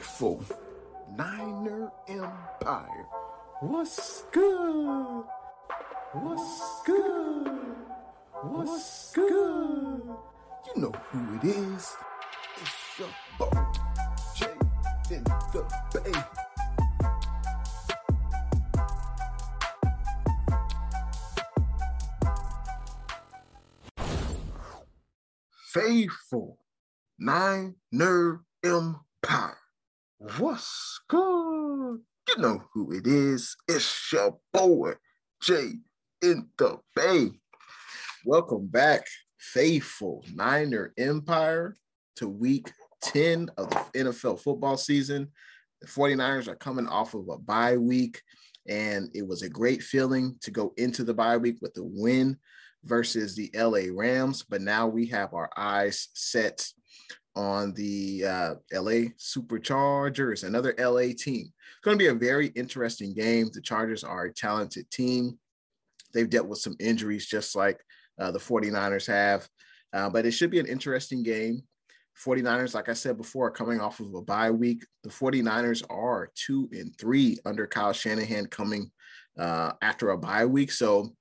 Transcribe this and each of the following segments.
Faithful Niner Empire. What's good? What's good? What's good? You know who it is. It's your boy, Jay in the Bay. Faithful Niner Empire. What's good? You know who it is. It's your boy, Jay in the Bay. Welcome back, faithful Niner Empire, to week 10 of the NFL football season. The 49ers are coming off of a bye week, and it was a great feeling to go into the bye week with the win versus the LA Rams. But now we have our eyes set on the uh, LA Superchargers, another LA team. It's going to be a very interesting game. The Chargers are a talented team. They've dealt with some injuries just like uh, the 49ers have, uh, but it should be an interesting game. 49ers, like I said before, are coming off of a bye week. The 49ers are two and three under Kyle Shanahan coming uh, after a bye week. So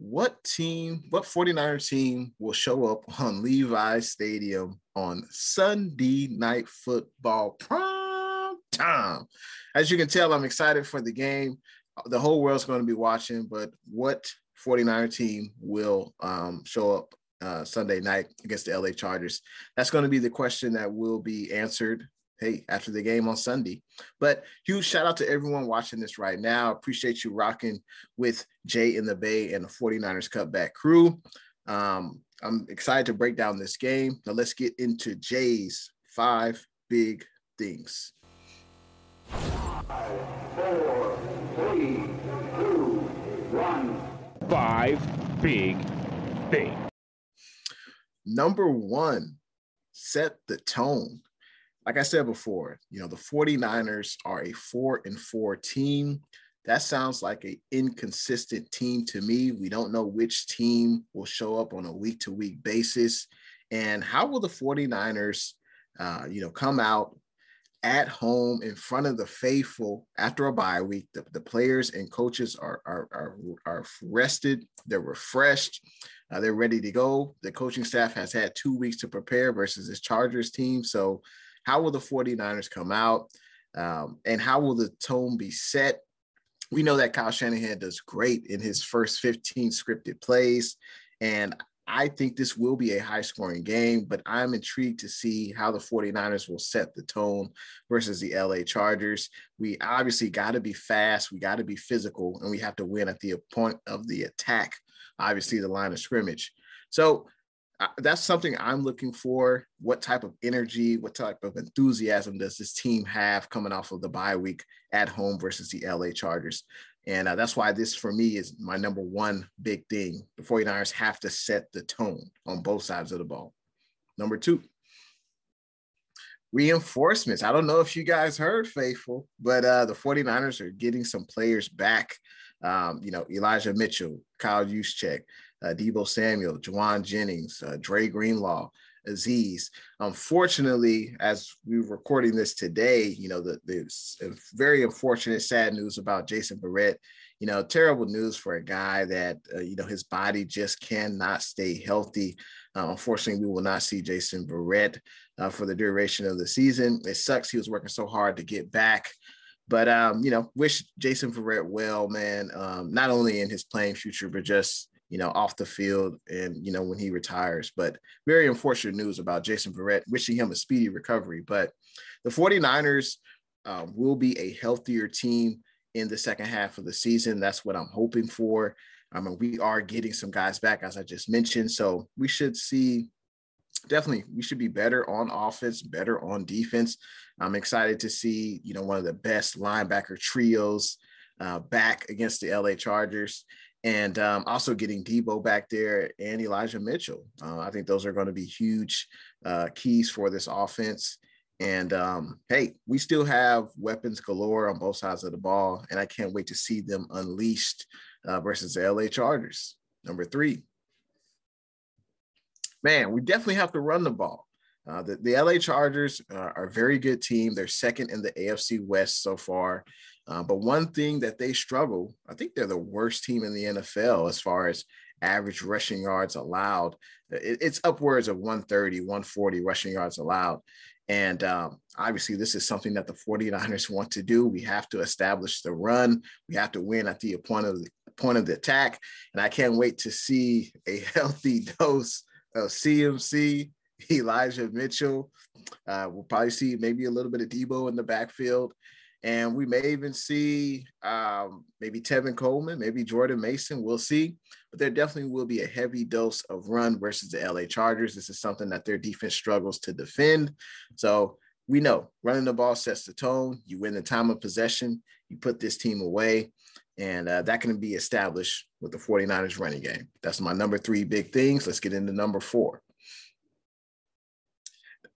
what team, what 49er team will show up on Levi Stadium on Sunday night football prime time? As you can tell, I'm excited for the game. The whole world's going to be watching, but what 49er team will um, show up uh, Sunday night against the LA Chargers? That's going to be the question that will be answered hey, after the game on Sunday. But huge shout out to everyone watching this right now. Appreciate you rocking with Jay in the Bay and the 49ers cutback crew. Um, I'm excited to break down this game. Now let's get into Jay's five big things. Five, four, three, two, one. Five big things. Number one, set the tone like I said before, you know, the 49ers are a four and four team. That sounds like an inconsistent team to me. We don't know which team will show up on a week to week basis. And how will the 49ers, uh, you know, come out at home in front of the faithful after a bye week? The, the players and coaches are, are, are, are rested, they're refreshed, uh, they're ready to go. The coaching staff has had two weeks to prepare versus this Chargers team. So, how will the 49ers come out? Um, and how will the tone be set? We know that Kyle Shanahan does great in his first 15 scripted plays. And I think this will be a high scoring game, but I'm intrigued to see how the 49ers will set the tone versus the LA Chargers. We obviously got to be fast, we got to be physical, and we have to win at the point of the attack, obviously, the line of scrimmage. So that's something I'm looking for. What type of energy, what type of enthusiasm does this team have coming off of the bye week at home versus the LA Chargers? And uh, that's why this, for me, is my number one big thing. The 49ers have to set the tone on both sides of the ball. Number two, reinforcements. I don't know if you guys heard, Faithful, but uh, the 49ers are getting some players back. Um, you know, Elijah Mitchell, Kyle Juszczyk, uh, Deebo Samuel, Jauan Jennings, uh, Dre Greenlaw, Azeez. Unfortunately, as we are recording this today, you know, the, the very unfortunate, sad news about Jason Verrett. You know, terrible news for a guy that, uh, you know, his body just cannot stay healthy. Uh, unfortunately, we will not see Jason Verrett uh, for the duration of the season. It sucks. He was working so hard to get back. But, um, you know, wish Jason Verrett well, man, um, not only in his playing future, but just, you know, off the field and, you know, when he retires. But very unfortunate news about Jason Verrett, wishing him a speedy recovery. But the 49ers um, will be a healthier team in the second half of the season. That's what I'm hoping for. I mean, we are getting some guys back, as I just mentioned. So we should see definitely we should be better on offense, better on defense. I'm excited to see, you know, one of the best linebacker trios uh, back against the LA Chargers. And um, also getting Deebo back there and Elijah Mitchell. Uh, I think those are going to be huge uh, keys for this offense. And um, hey, we still have weapons galore on both sides of the ball, and I can't wait to see them unleashed uh, versus the LA Chargers. Number three, man, we definitely have to run the ball. Uh, the, the LA Chargers uh, are a very good team. They're second in the AFC West so far. Uh, but one thing that they struggle, I think they're the worst team in the NFL as far as average rushing yards allowed. It, it's upwards of 130, 140 rushing yards allowed. And um, obviously, this is something that the 49ers want to do. We have to establish the run. We have to win at the point of the point of the attack. And I can't wait to see a healthy dose of CMC, Elijah Mitchell. Uh, we'll probably see maybe a little bit of Deebo in the backfield. And we may even see um, maybe Tevin Coleman, maybe Jordan Mason. We'll see. But there definitely will be a heavy dose of run versus the LA Chargers. This is something that their defense struggles to defend. So we know running the ball sets the tone. You win the time of possession, you put this team away. And uh, that can be established with the 49ers running game. That's my number three big things. Let's get into number four.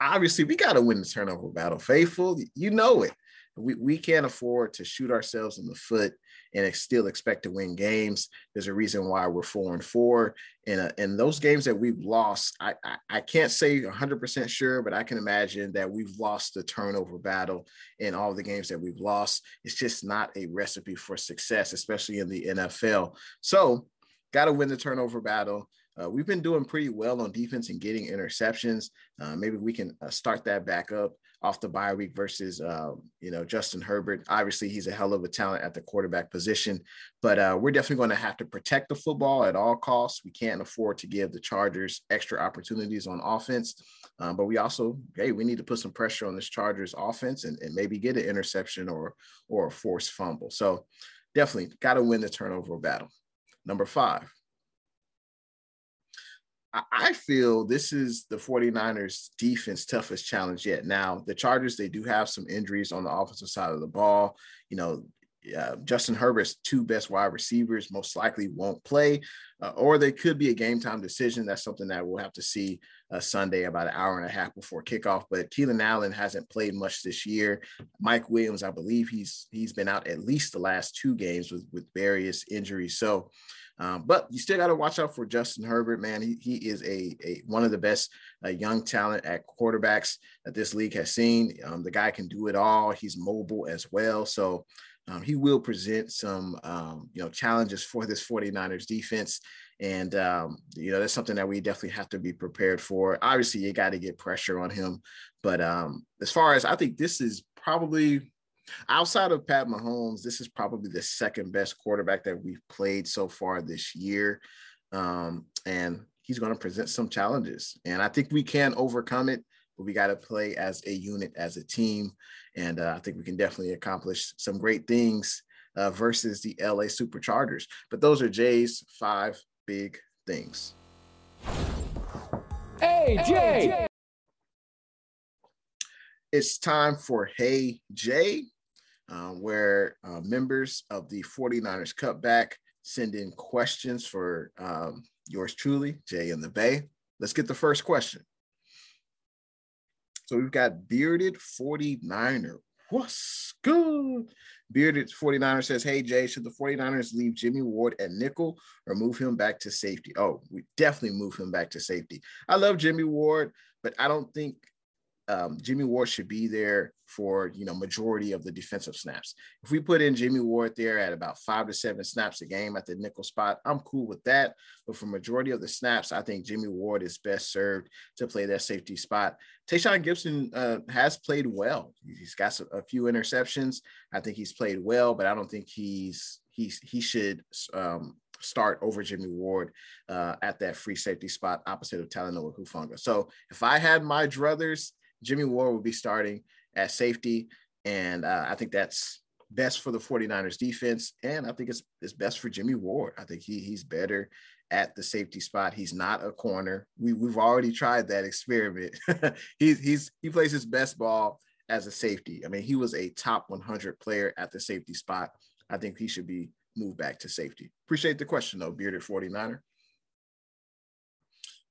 Obviously, we got to win the turnover battle. Faithful, you know it we, we can't afford to shoot ourselves in the foot and still expect to win games. There's a reason why we're four and four. And uh, and those games that we've lost, I, I, I can't say 100% sure, but I can imagine that we've lost the turnover battle in all the games that we've lost. It's just not a recipe for success, especially in the NFL. So, got to win the turnover battle. Uh, we've been doing pretty well on defense and getting interceptions. Uh, maybe we can uh, start that back up off the bye week versus um, you know Justin Herbert. Obviously, he's a hell of a talent at the quarterback position, but uh, we're definitely going to have to protect the football at all costs. We can't afford to give the Chargers extra opportunities on offense, um, but we also hey we need to put some pressure on this Chargers offense and, and maybe get an interception or or a forced fumble. So definitely got to win the turnover battle. Number five, I feel this is the 49ers defense toughest challenge yet. Now, the Chargers, they do have some injuries on the offensive side of the ball. You know, uh, Justin Herbert's two best wide receivers most likely won't play, uh, or they could be a game time decision. That's something that we'll have to see uh, Sunday about an hour and a half before kickoff. But Keenan Allen hasn't played much this year. Mike Williams, I believe he's he's been out at least the last two games with with various injuries. So um, but you still got to watch out for Justin Herbert, man. He, he is a, a one of the best uh, young talent at quarterbacks that this league has seen. Um, the guy can do it all. He's mobile as well. So um, he will present some, um, you know, challenges for this 49ers defense. And, um, you know, that's something that we definitely have to be prepared for. Obviously, you got to get pressure on him. But um, as far as I think this is probably Outside of Pat Mahomes, this is probably the second best quarterback that we've played so far this year. Um, and he's going to present some challenges. And I think we can overcome it, but we got to play as a unit, as a team. And uh, I think we can definitely accomplish some great things uh, versus the LA Superchargers. But those are Jay's five big things. Hey, Jay. It's time for Hey Jay. Uh, where uh, members of the 49ers Cutback send in questions for um, yours truly, Jay in the Bay. Let's get the first question. So we've got Bearded 49er. What's good? Bearded 49er says, Hey Jay, should the 49ers leave Jimmy Ward at nickel or move him back to safety? Oh, we definitely move him back to safety. I love Jimmy Ward, but I don't think um, Jimmy Ward should be there for you know majority of the defensive snaps. If we put in Jimmy Ward there at about five to seven snaps a game at the nickel spot, I'm cool with that. But for majority of the snaps, I think Jimmy Ward is best served to play that safety spot. Tashaun Gipson uh, has played well. He's got a few interceptions. I think he's played well, but I don't think he's he's he should um, start over Jimmy Ward uh, at that free safety spot opposite of Talanoa Hufanga. So if I had my druthers, Jimmy Ward will be starting at safety. And uh, I think that's best for the 49ers defense. And I think it's, it's best for Jimmy Ward. I think he, he's better at the safety spot. He's not a corner. We, we've already tried that experiment. he's, he's, he plays his best ball as a safety. I mean, he was a top 100 player at the safety spot. I think he should be moved back to safety. Appreciate the question, though, bearded 49er.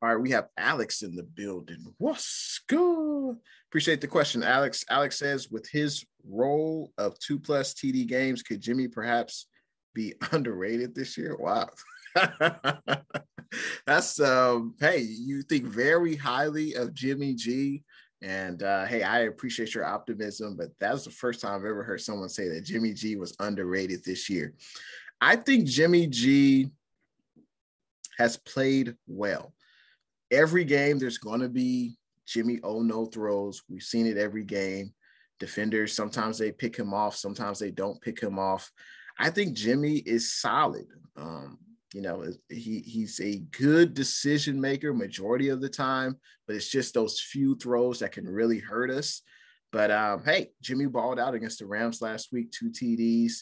All right, we have Alex in the building. What's good? Appreciate the question, Alex. Alex says, with his role of two plus TD games, could Jimmy perhaps be underrated this year? Wow. That's um, hey, you think very highly of Jimmy G. And uh, hey, I appreciate your optimism, but that was the first time I've ever heard someone say that Jimmy G was underrated this year. I think Jimmy G has played well every game there's going to be Jimmy Oh no throws. We've seen it every game. Defenders sometimes they pick him off, sometimes they don't pick him off. I think Jimmy is solid. Um, you know, he he's a good decision maker majority of the time, but it's just those few throws that can really hurt us. But um, hey, Jimmy balled out against the Rams last week, two TDs.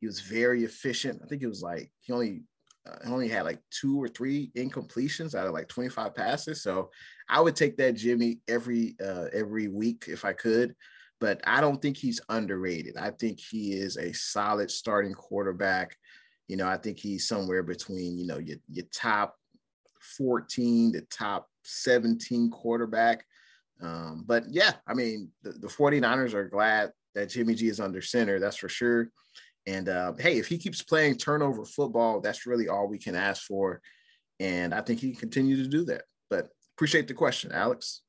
He was very efficient. I think it was like he only uh, only had like two or three incompletions out of like 25 passes. So I would take that Jimmy every uh, every week if I could. But I don't think he's underrated. I think he is a solid starting quarterback. You know, I think he's somewhere between, you know, your, your top 14 to top 17 quarterback. Um, but yeah, I mean, the, the 49ers are glad that Jimmy G is under center. That's for sure. And uh, hey, if he keeps playing turnover football, that's really all we can ask for. And I think he can continue to do that. But appreciate the question, Alex.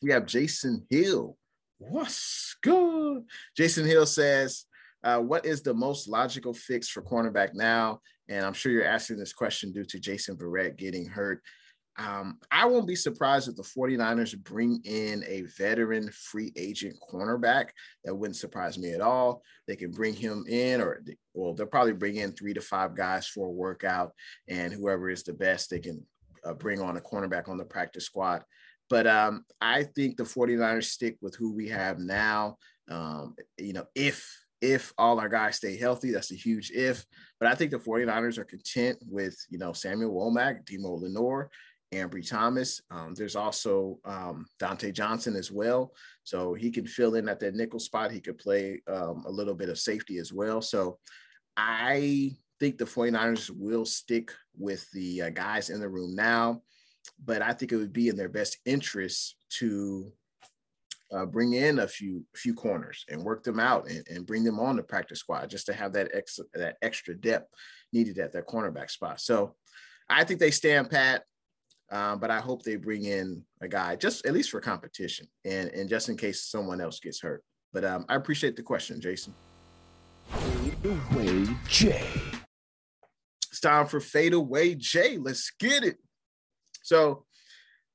We have Jason Hill. What's good? Jason Hill says, uh, What is the most logical fix for cornerback now? And I'm sure you're asking this question due to Jason Verrett getting hurt. Um, I won't be surprised if the 49ers bring in a veteran free agent cornerback. That wouldn't surprise me at all. They can bring him in, or well, they'll probably bring in three to five guys for a workout, and whoever is the best, they can uh, bring on a cornerback on the practice squad. But um, I think the 49ers stick with who we have now. Um, you know, if if all our guys stay healthy, that's a huge if. But I think the 49ers are content with, you know, Samuel Womack, Demo Lenoir, Ambry Thomas. Um, there's also um, Dontae Johnson as well. So he can fill in at that nickel spot. He could play um, a little bit of safety as well. So I think the 49ers will stick with the uh, guys in the room now, but I think it would be in their best interest to uh, bring in a few few corners and work them out and, and bring them on the practice squad just to have that extra that extra depth needed at that cornerback spot. So I think they stand pat. Um, but I hope they bring in a guy just at least for competition and, and just in case someone else gets hurt. But um, I appreciate the question, Jason. Fadeaway J. It's time for Fadeaway J. Let's get it. So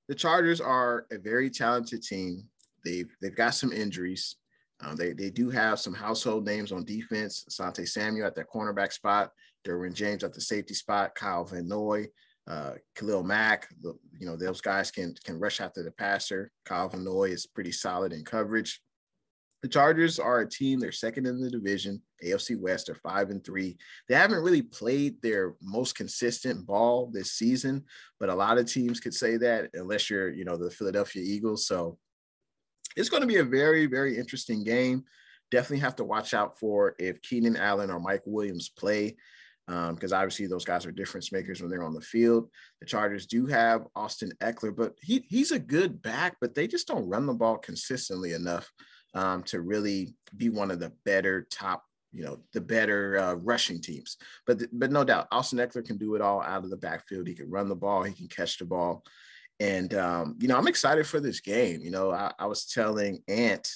the Chargers are a very talented team. They've they've got some injuries. Um, they they do have some household names on defense. Sante Samuel at that cornerback spot, Derwin James at the safety spot, Kyle Van Noy uh, Khalil Mack, you know, those guys can can rush after the passer. Kyle Van Noy is pretty solid in coverage. The Chargers are a team, they're second in the division, AFC West, they're five and three. They haven't really played their most consistent ball this season, but a lot of teams could say that unless you're, you know, the Philadelphia Eagles. So it's going to be a very, very interesting game. Definitely have to watch out for if Keenan Allen or Mike Williams play. Because um, obviously those guys are difference makers when they're on the field. The Chargers do have Austin Ekeler, but he he's a good back, but they just don't run the ball consistently enough um, to really be one of the better top, you know, the better uh, rushing teams. But but no doubt, Austin Ekeler can do it all out of the backfield. He can run the ball, he can catch the ball, and um, you know I'm excited for this game. You know, I, I was telling Ant.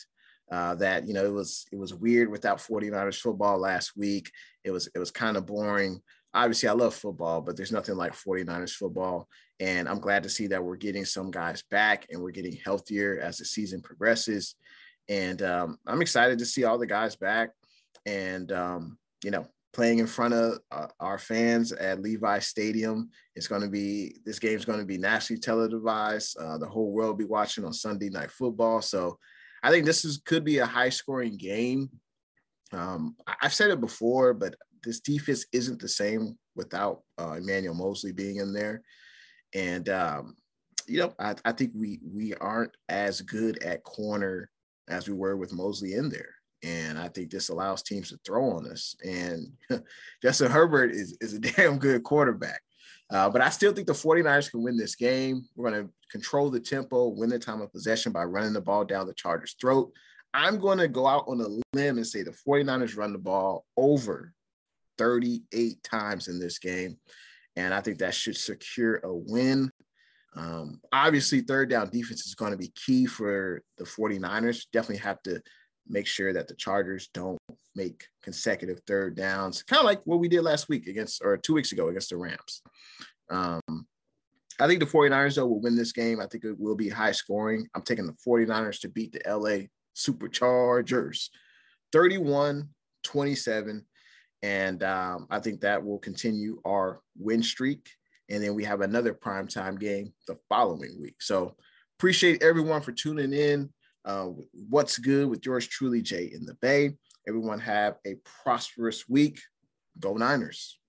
Uh, that you know it was it was weird without 49ers football last week it was it was kind of boring. Obviously, I love football, but there's nothing like 49ers football. And I'm glad to see that we're getting some guys back and we're getting healthier as the season progresses. And um, I'm excited to see all the guys back and, um, you know, playing in front of uh, our fans at Levi Stadium. It's going to be, this game's going to be nationally televised. Uh, the whole world will be watching on Sunday Night Football. So I think this is could be a high scoring game. Um, I've said it before, but this defense isn't the same without uh, Emmanuel Moseley being in there. And um, you know, I, I, think we we aren't as good at corner as we were with Mosley in there. And I think this allows teams to throw on us. And Justin Herbert is, is a damn good quarterback. Uh, but I still think the 49ers can win this game. We're going to control the tempo, win the time of possession by running the ball down the Chargers' throat. I'm going to go out on a limb and say the 49ers run the ball over 38 times in this game. And I think that should secure a win. Um, obviously, third down defense is going to be key for the 49ers. Definitely have to make sure that the Chargers don't make consecutive third downs, kind of like what we did last week against, or two weeks ago against the Rams. Um, I think the 49ers, though, will win this game. I think it will be high scoring. I'm taking the 49ers to beat the LA Superchargers 31 27. And um, I think that will continue our win streak. And then we have another primetime game the following week. So appreciate everyone for tuning in. Uh, what's good with yours truly, Jay in the Bay. Everyone have a prosperous week. Go Niners.